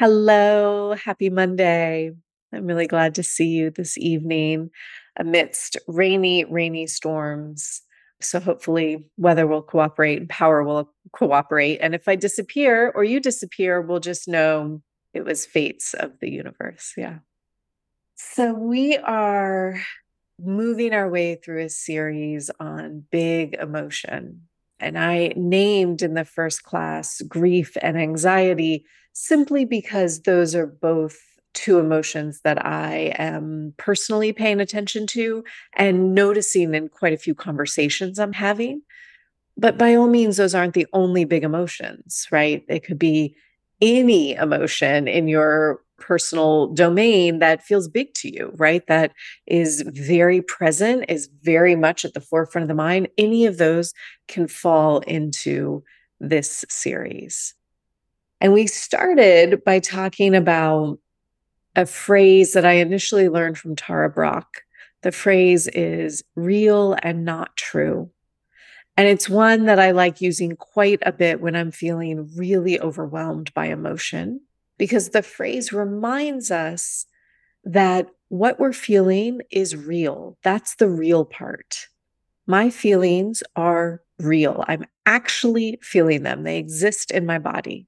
Hello, happy Monday. I'm really glad to see you this evening amidst rainy, rainy storms. So hopefully, weather will cooperate and power will cooperate. And if I disappear or you disappear, we'll just know it was fates of the universe. Yeah. So we are moving our way through a series on big emotion. And I named in the first class grief and anxiety simply because those are both two emotions that I am personally paying attention to and noticing in quite a few conversations I'm having. But by all means, those aren't the only big emotions, right? It could be any emotion in your personal domain that feels big to you, right? That is very present, is very much at the forefront of the mind. Any of those can fall into this series. And we started by talking about a phrase that I initially learned from Tara Brach. The phrase is real and not true. And it's one that I like using quite a bit when I'm feeling really overwhelmed by emotion, because the phrase reminds us that what we're feeling is real. That's the real part. My feelings are real. I'm actually feeling them, they exist in my body.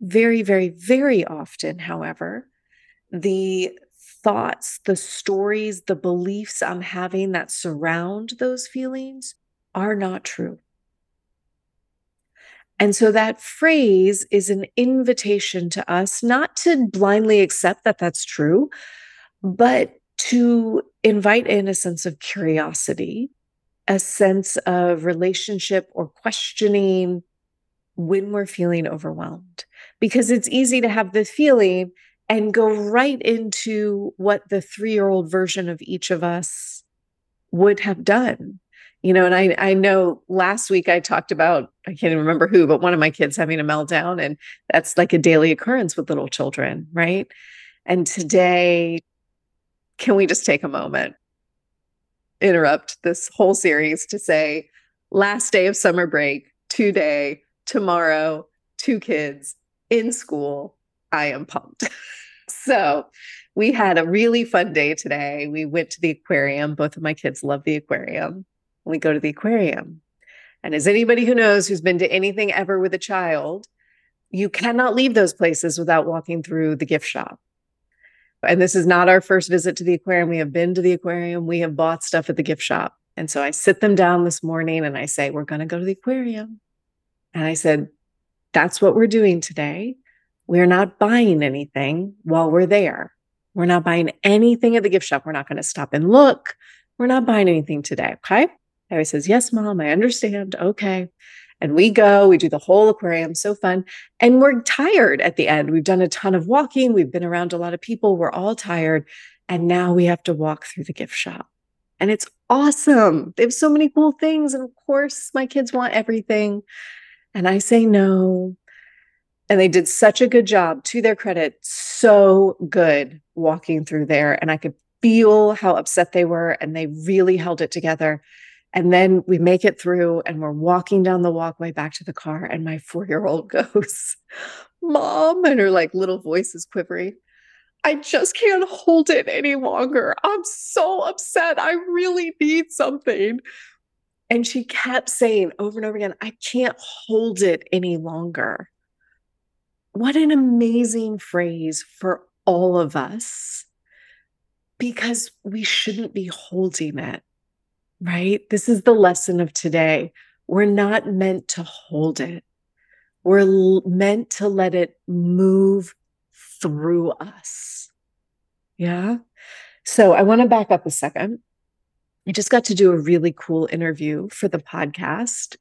Very, very, very often, however, the thoughts, the stories, the beliefs I'm having that surround those feelings are not true. And so that phrase is an invitation to us not to blindly accept that that's true, but to invite in a sense of curiosity, a sense of relationship or questioning when we're feeling overwhelmed because it's easy to have the feeling and go right into what the three year old version of each of us would have done. You know, and I, I know last week I talked about, I can't even remember who, but one of my kids having a meltdown. And that's like a daily occurrence with little children, right? And today, can we just take a moment, interrupt this whole series to say, last day of summer break, today, tomorrow, two kids, in school. I am pumped. so, we had a really fun day today. We went to the aquarium. Both of my kids love the aquarium. We go to the aquarium. And as anybody who knows who's been to anything ever with a child, you cannot leave those places without walking through the gift shop. And this is not our first visit to the aquarium. We have been to the aquarium, we have bought stuff at the gift shop. And so I sit them down this morning and I say, We're going to go to the aquarium. And I said, that's what we're doing today. We're not buying anything while we're there. We're not buying anything at the gift shop. We're not going to stop and look. We're not buying anything today. Okay. Harry says, Yes, mom, I understand. Okay. And we go, we do the whole aquarium, so fun. And we're tired at the end. We've done a ton of walking, we've been around a lot of people, we're all tired. And now we have to walk through the gift shop. And it's awesome. They have so many cool things. And of course, my kids want everything. And I say no. And they did such a good job, to their credit, so good walking through there. And I could feel how upset they were, and they really held it together. And then we make it through, and we're walking down the walkway back to the car. And my four year old goes, Mom, and her like little voice is quivering. I just can't hold it any longer. I'm so upset. I really need something. And she kept saying over and over again, I can't hold it any longer. What an amazing phrase for all of us. because we shouldn't be holding it, right? This is the lesson of today. We're not meant to hold it. We're l- meant to let it move through us. Yeah. So I want to back up a second. I just got to do a really cool interview for the podcast.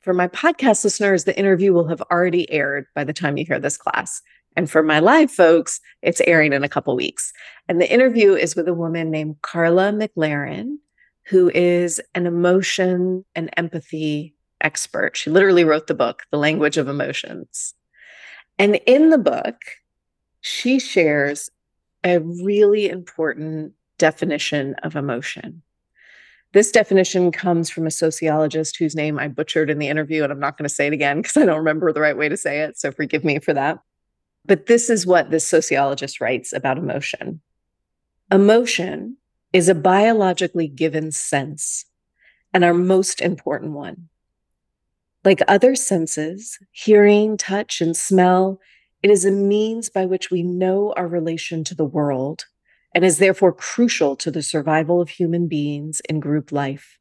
For my podcast listeners, the interview will have already aired by the time you hear this class. And for my live folks, it's airing in a couple weeks. And the interview is with a woman named Karla McLaren, who is an emotion and empathy expert. She literally wrote the book, The Language of Emotions. And in the book, she shares a really important definition of emotion. This definition comes from a sociologist whose name I butchered in the interview, and I'm not going to say it again because I don't remember the right way to say it. So forgive me for that. But this is what this sociologist writes about emotion emotion is a biologically given sense and our most important one. Like other senses, hearing, touch, and smell, it is a means by which we know our relation to the world and is therefore crucial to the survival of human beings in group life.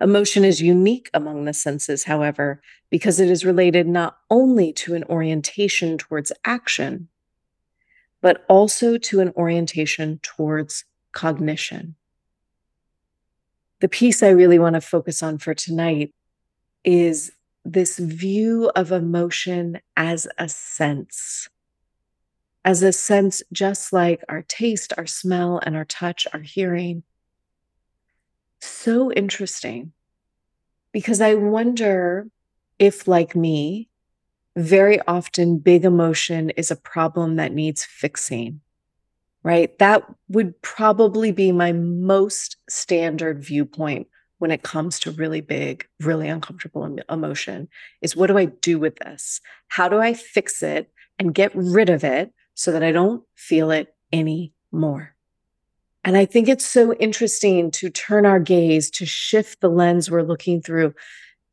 Emotion is unique among the senses, however, because it is related not only to an orientation towards action, but also to an orientation towards cognition. The piece I really want to focus on for tonight is this view of emotion as a sense, as a sense just like our taste, our smell, and our touch, our hearing. So interesting because I wonder if, like me, very often big emotion is a problem that needs fixing, right? That would probably be my most standard viewpoint when it comes to really big, really uncomfortable emotion is what do I do with this? How do I fix it and get rid of it so that I don't feel it anymore? And I think it's so interesting to turn our gaze, to shift the lens we're looking through,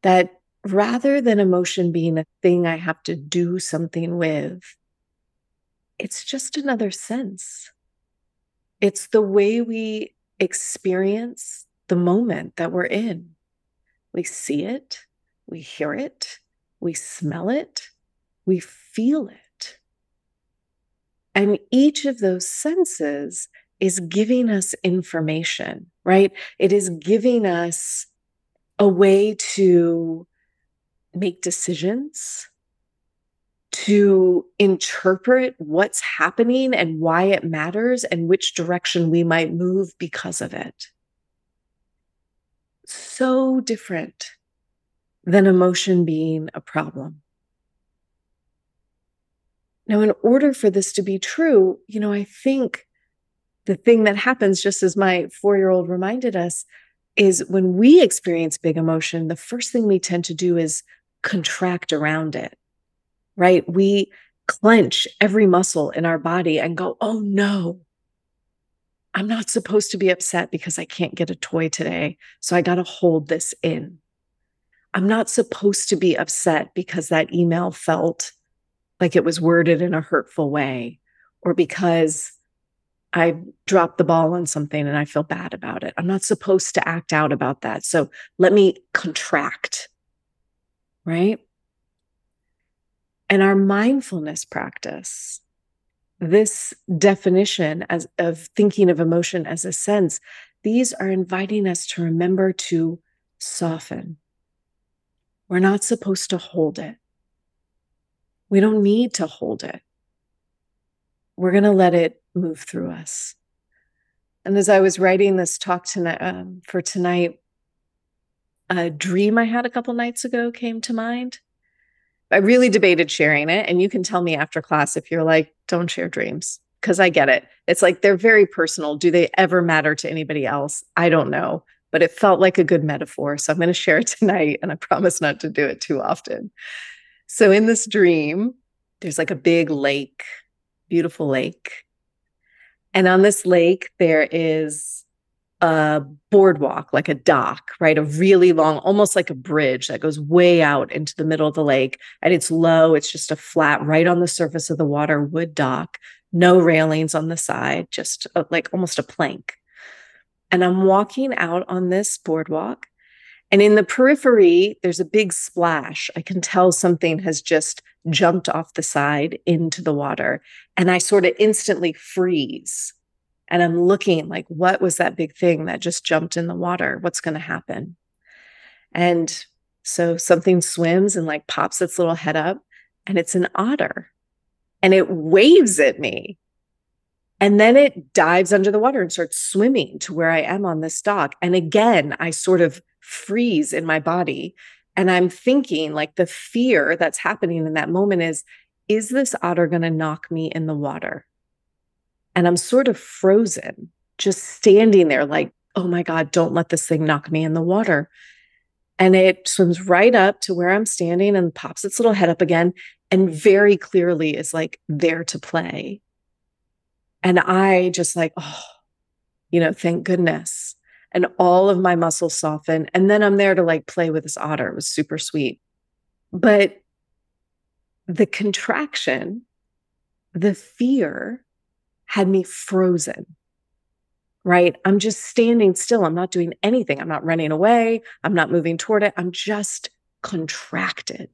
that rather than emotion being a thing I have to do something with, it's just another sense. It's the way we experience the moment that we're in. We see it, we hear it, we smell it, we feel it. And each of those senses is giving us information, right? It is giving us a way to make decisions, to interpret what's happening and why it matters and which direction we might move because of it so different than emotion being a problem. Now, in order for this to be true, you know, I think the thing that happens, just as my four year old reminded us, is when we experience big emotion, the first thing we tend to do is contract around it, right? We clench every muscle in our body and go, oh no, I'm not supposed to be upset because I can't get a toy today. So I got to hold this in. I'm not supposed to be upset because that email felt like it was worded in a hurtful way or because I dropped the ball on something and I feel bad about it. I'm not supposed to act out about that. So let me contract. Right. And our mindfulness practice this definition as of thinking of emotion as a sense these are inviting us to remember to soften we're not supposed to hold it we don't need to hold it we're going to let it move through us and as i was writing this talk tonight um, for tonight a dream i had a couple nights ago came to mind I really debated sharing it. And you can tell me after class if you're like, don't share dreams, because I get it. It's like they're very personal. Do they ever matter to anybody else? I don't know, but it felt like a good metaphor. So I'm going to share it tonight. And I promise not to do it too often. So in this dream, there's like a big lake, beautiful lake. And on this lake, there is a boardwalk, like a dock, right? A really long, almost like a bridge that goes way out into the middle of the lake. And it's low, it's just a flat, right on the surface of the water wood dock, no railings on the side, just a, like almost a plank. And I'm walking out on this boardwalk. And in the periphery, there's a big splash. I can tell something has just jumped off the side into the water. And I sort of instantly freeze. And I'm looking like, what was that big thing that just jumped in the water? What's going to happen? And so something swims and like pops its little head up, and it's an otter and it waves at me. And then it dives under the water and starts swimming to where I am on this dock. And again, I sort of freeze in my body. And I'm thinking, like, the fear that's happening in that moment is, is this otter going to knock me in the water? And I'm sort of frozen, just standing there, like, oh my God, don't let this thing knock me in the water. And it swims right up to where I'm standing and pops its little head up again and very clearly is like there to play. And I just like, oh, you know, thank goodness. And all of my muscles soften. And then I'm there to like play with this otter. It was super sweet. But the contraction, the fear had me frozen right? I'm just standing still. I'm not doing anything. I'm not running away. I'm not moving toward it. I'm just contracted.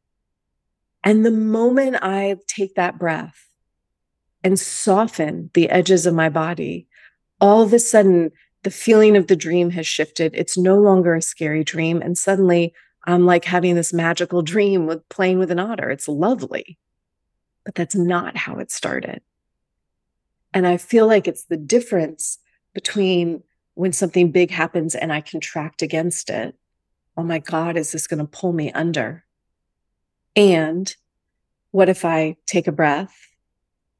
And the moment I take that breath and soften the edges of my body, all of a sudden the feeling of the dream has shifted. It's no longer a scary dream. And suddenly I'm like having this magical dream with playing with an otter. It's lovely. But that's not how it started. And I feel like it's the difference between when something big happens and I contract against it. Oh my God, is this going to pull me under? And what if I take a breath,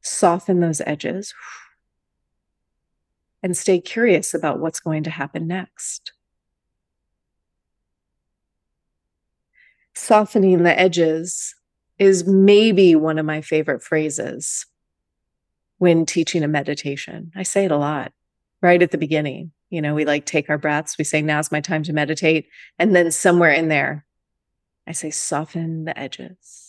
soften those edges, and stay curious about what's going to happen next? Softening the edges is maybe one of my favorite phrases when teaching a meditation. I say it a lot right at the beginning. You know, we like take our breaths, we say, now's my time to meditate. And then somewhere in there, I say, soften the edges.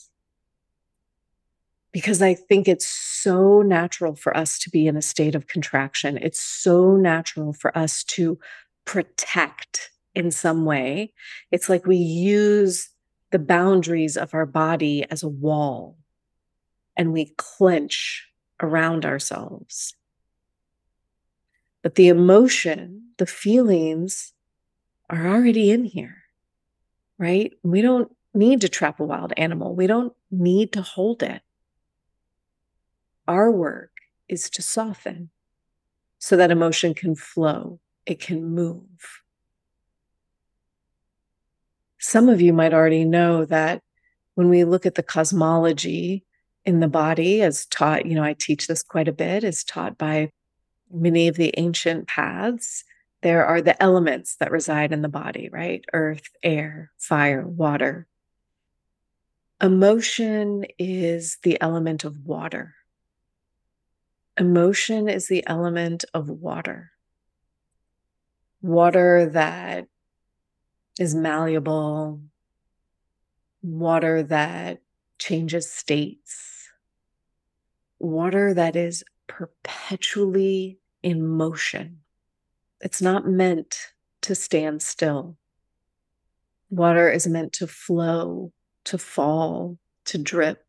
Because I think it's so natural for us to be in a state of contraction. It's so natural for us to protect in some way. It's like we use the boundaries of our body as a wall and we clench around ourselves. But the emotion, the feelings are already in here, right? We don't need to trap a wild animal, we don't need to hold it. Our work is to soften so that emotion can flow, it can move. Some of you might already know that when we look at the cosmology in the body, as taught, you know, I teach this quite a bit, is taught by many of the ancient paths, there are the elements that reside in the body, right? Earth, air, fire, water. Emotion is the element of water. Emotion is the element of water. Water that is malleable, water that changes states, water that is perpetually in motion. It's not meant to stand still. Water is meant to flow, to fall, to drip.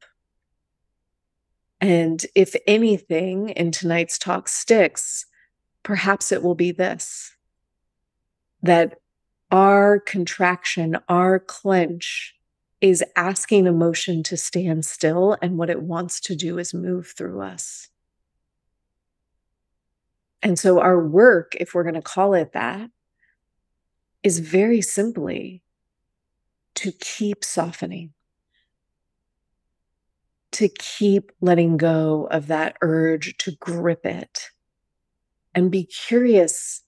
And if anything in tonight's talk sticks, perhaps it will be this that our contraction, our clench is asking emotion to stand still. And what it wants to do is move through us. And so our work, if we're going to call it that, is very simply to keep softening, to keep letting go of that urge to grip it and be curious.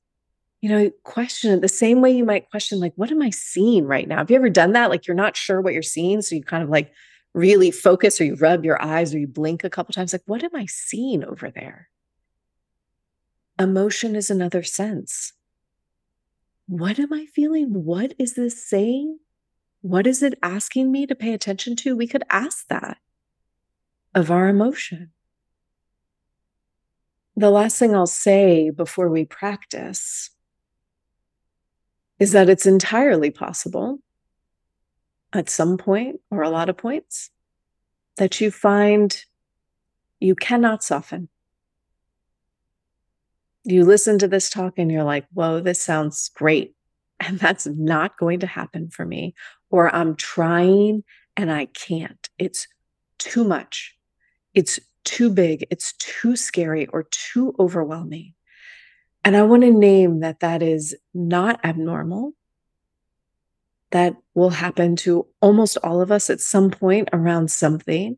You know, question it the same way you might question, like, what am I seeing right now? Have you ever done that? Like, you're not sure what you're seeing. So you kind of like really focus or you rub your eyes or you blink a couple times, like, what am I seeing over there? Emotion is another sense. What am I feeling? What is this saying? What is it asking me to pay attention to? We could ask that of our emotion. the last thing I'll say before we practice is that it's entirely possible at some point or a lot of points that you find you cannot soften. You listen to this talk and you're like, whoa, this sounds great. And that's not going to happen for me. Or I'm trying and I can't. It's too much. It's too big. It's too scary or too overwhelming. And I want to name that that is not abnormal. That will happen to almost all of us at some point around something.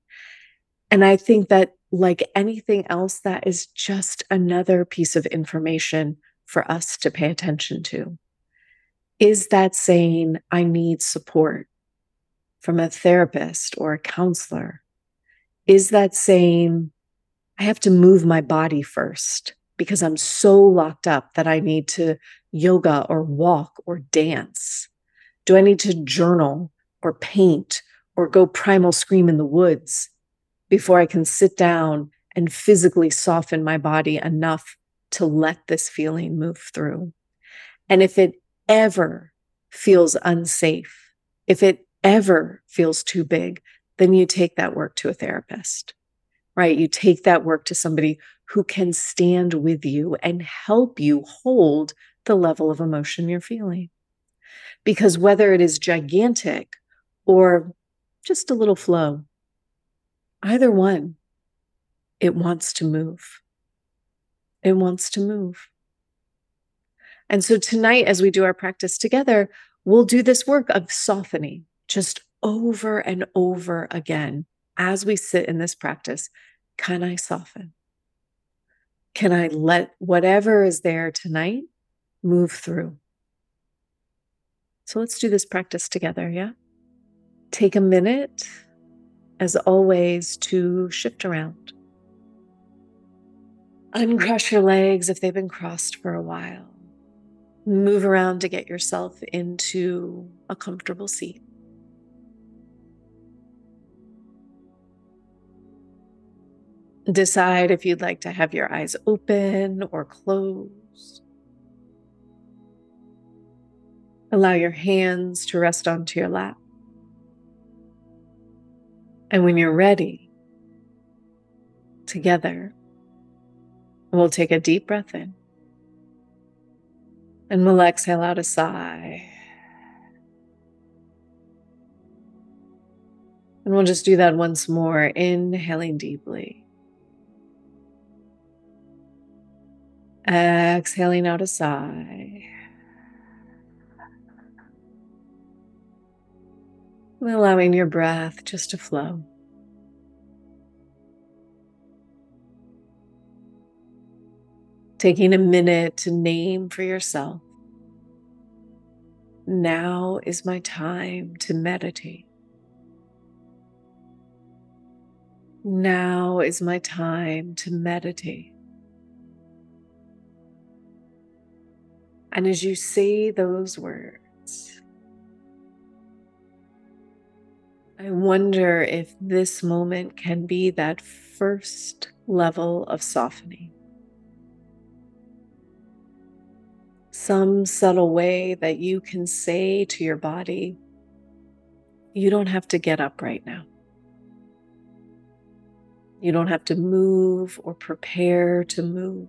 And I think that, like anything else, that is just another piece of information for us to pay attention to. Is that saying, I need support from a therapist or a counselor? Is that saying, I have to move my body first because I'm so locked up that I need to yoga or walk or dance? Do I need to journal or paint or go primal scream in the woods before I can sit down and physically soften my body enough to let this feeling move through? And if it ever feels unsafe, if it ever feels too big, then you take that work to a therapist, right? You take that work to somebody who can stand with you and help you hold the level of emotion you're feeling. Because whether it is gigantic or just a little flow, either one, it wants to move. It wants to move. And so tonight, as we do our practice together, we'll do this work of softening just over and over again as we sit in this practice. Can I soften? Can I let whatever is there tonight move through? So let's do this practice together, yeah? Take a minute, as always, to shift around. Uncross your legs if they've been crossed for a while. Move around to get yourself into a comfortable seat. Decide if you'd like to have your eyes open or closed. Allow your hands to rest onto your lap. And when you're ready, together, we'll take a deep breath in. And we'll exhale out a sigh. And we'll just do that once more, inhaling deeply. Exhaling out a sigh. allowing your breath just to flow. taking a minute to name for yourself. Now is my time to meditate. Now is my time to meditate. And as you say those words, I wonder if this moment can be that first level of softening. some subtle way that you can say to your body, you don't have to get up right now. You don't have to move or prepare to move.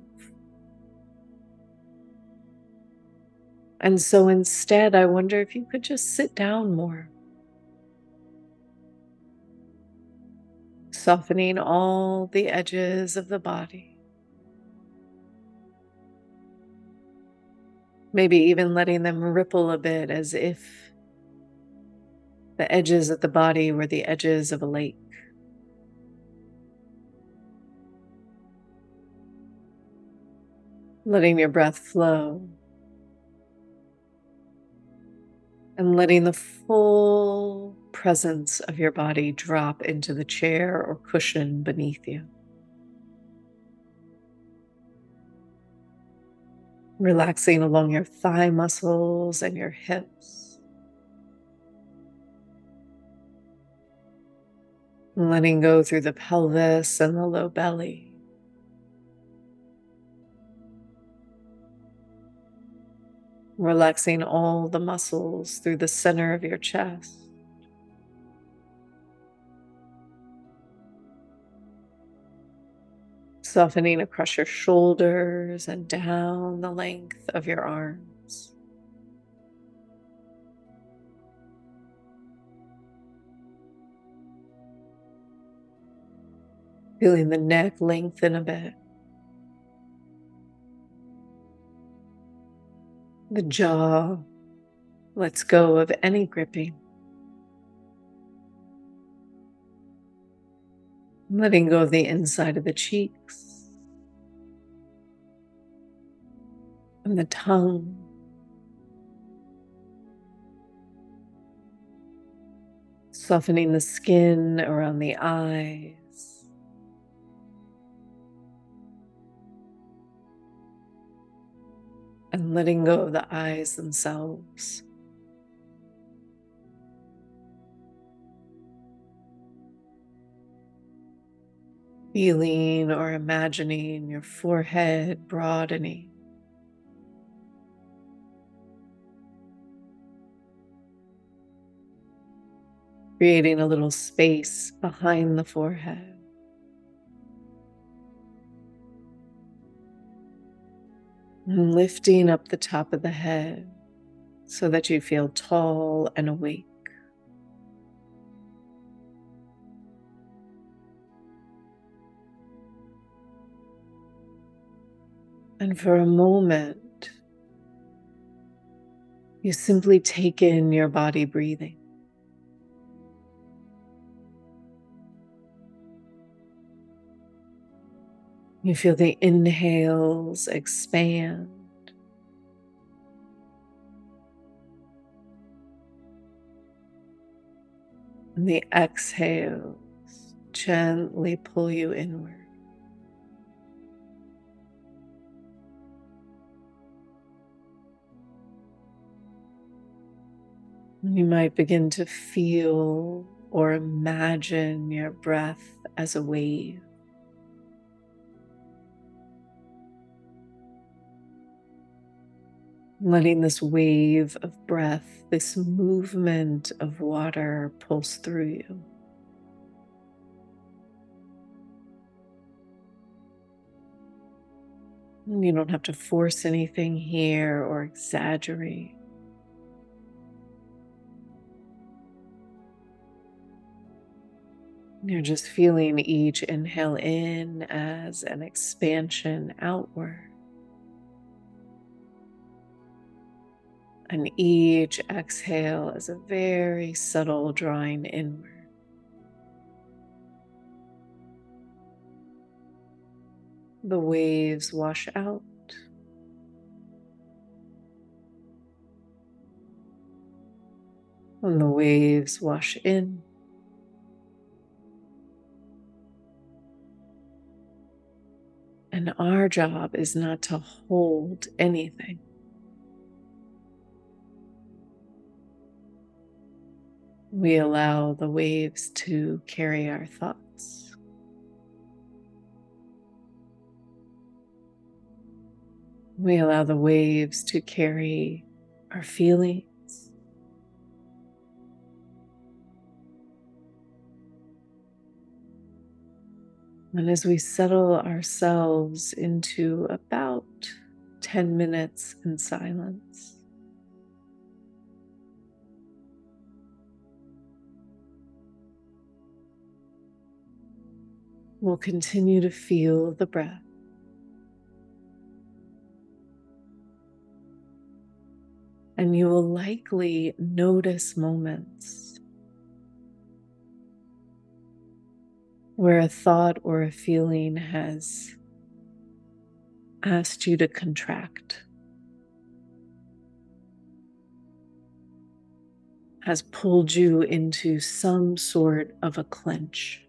And so instead, I wonder if you could just sit down more, softening all the edges of the body. maybe even letting them ripple a bit as if the edges of the body were the edges of a lake. Letting your breath flow and letting the full presence of your body drop into the chair or cushion beneath you. relaxing along your thigh muscles and your hips. Letting go through the pelvis and the low belly. Relaxing all the muscles through the center of your chest. Softening across your shoulders and down the length of your arms. Feeling the neck lengthen a bit. The jaw lets go of any gripping. Letting go of the inside of the cheeks and the tongue. Softening the skin around the eyes. And letting go of the eyes themselves. Feeling or imagining your forehead broadening. Creating a little space behind the forehead. And lifting up the top of the head so that you feel tall and awake. And for a moment, you simply take in your body breathing. You feel the inhales expand. And the exhales gently pull you inward. You might begin to feel or imagine your breath as a wave. Letting this wave of breath, this movement of water pulse through you. You don't have to force anything here or exaggerate. You're just feeling each inhale in as an expansion outward. And each exhale is a very subtle drawing inward. The waves wash out. And the waves wash in. And our job is not to hold anything. We allow the waves to carry our thoughts. We allow the waves to carry our feelings. And as we settle ourselves into about 10 minutes in silence, will continue to feel the breath. And you will likely notice moments where a thought or a feeling has asked you to contract, has pulled you into some sort of a clench.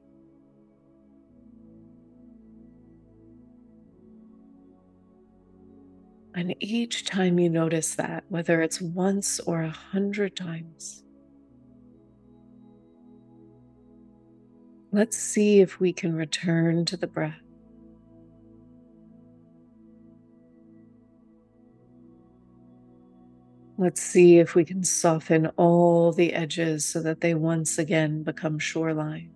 And each time you notice that, whether it's once or a hundred times, let's see if we can return to the breath. Let's see if we can soften all the edges so that they once again become shoreline.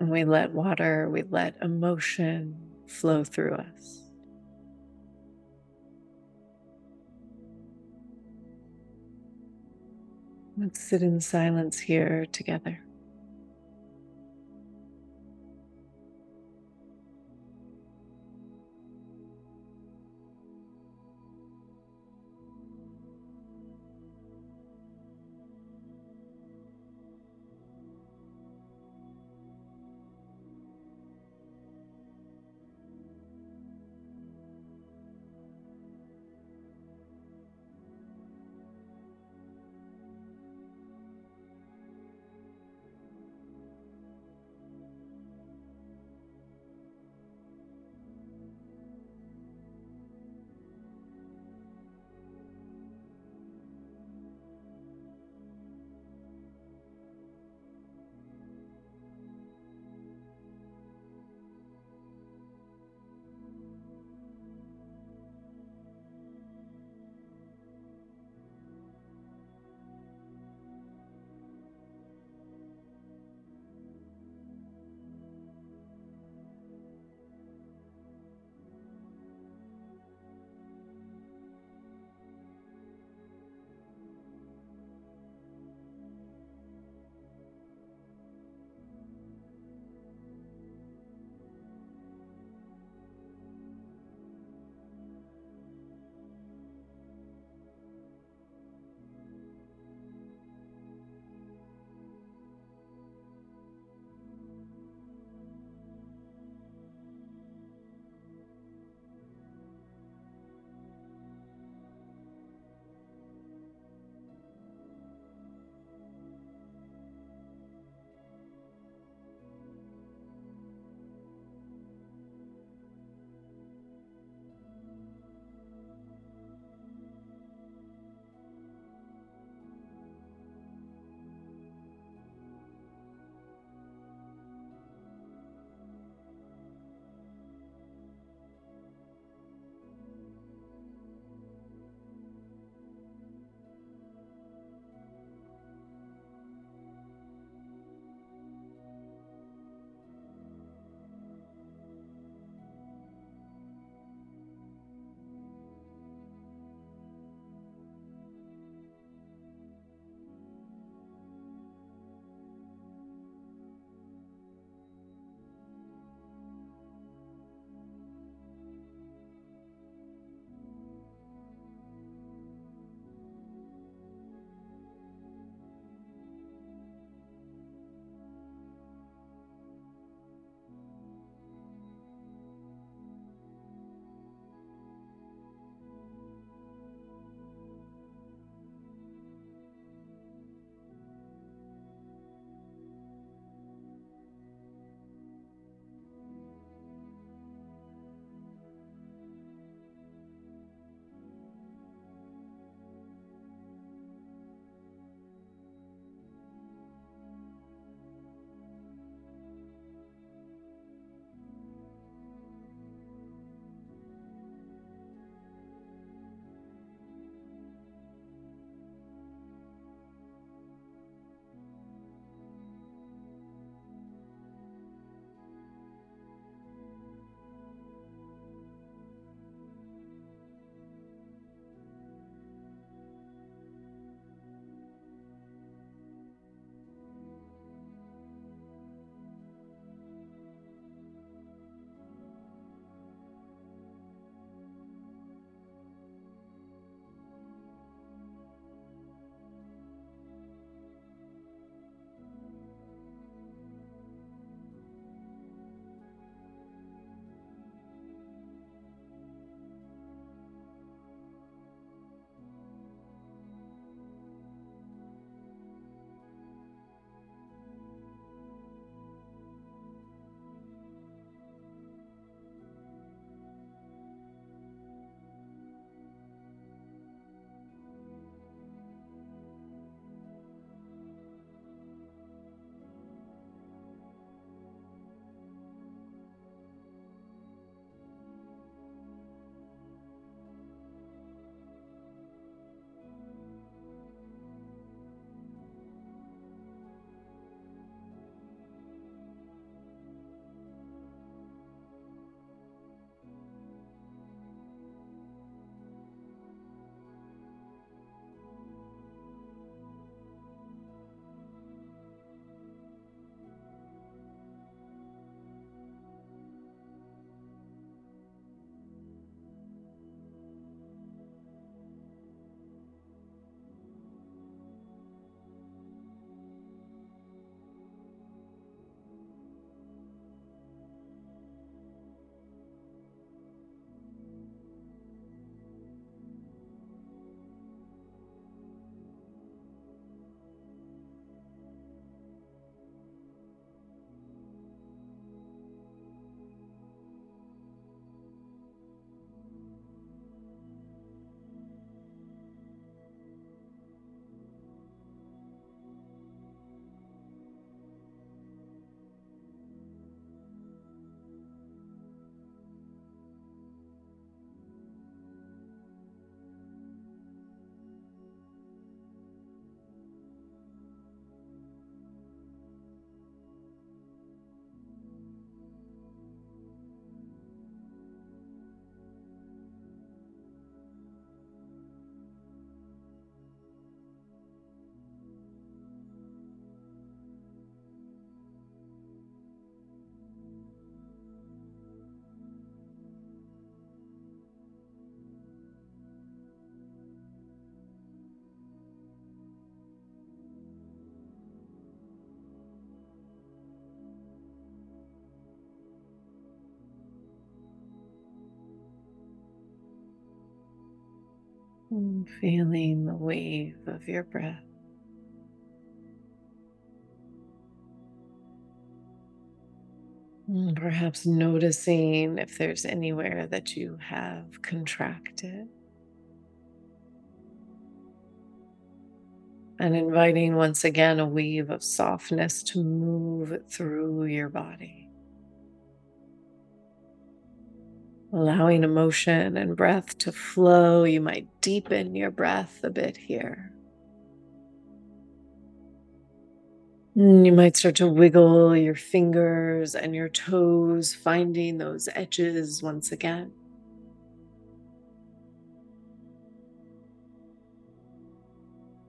And we let water, we let emotion flow through us. Let's sit in silence here together. Feeling the wave of your breath. Perhaps noticing if there's anywhere that you have contracted. And inviting once again a wave of softness to move through your body. Allowing emotion and breath to flow. You might deepen your breath a bit here. Mm, You might start to wiggle your fingers and your toes, finding those edges once again.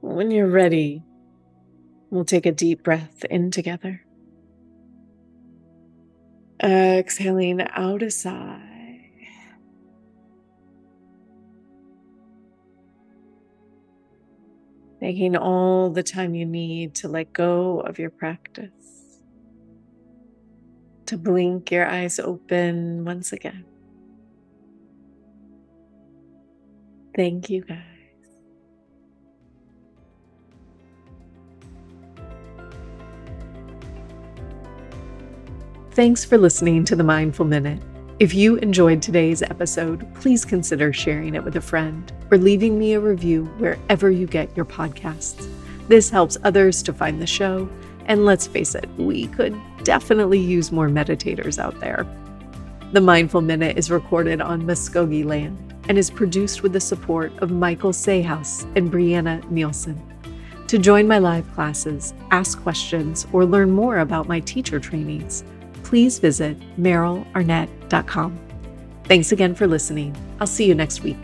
When you're ready, we'll take a deep breath in together. Exhaling out a sigh. Taking all the time you need to let go of your practice, to blink your eyes open once again. Thank you, guys. Thanks for listening to the Mindful Minute. If you enjoyed today's episode, please consider sharing it with a friend or leaving me a review wherever you get your podcasts. This helps others to find the show, and let's face it, we could definitely use more meditators out there. The Mindful Minute is recorded on Muskogee land and is produced with the support of Michael Sayhouse and Brianna Nielsen. To join my live classes, ask questions, or learn more about my teacher trainings, please visit merylarnett.com. Thanks again for listening. I'll see you next week.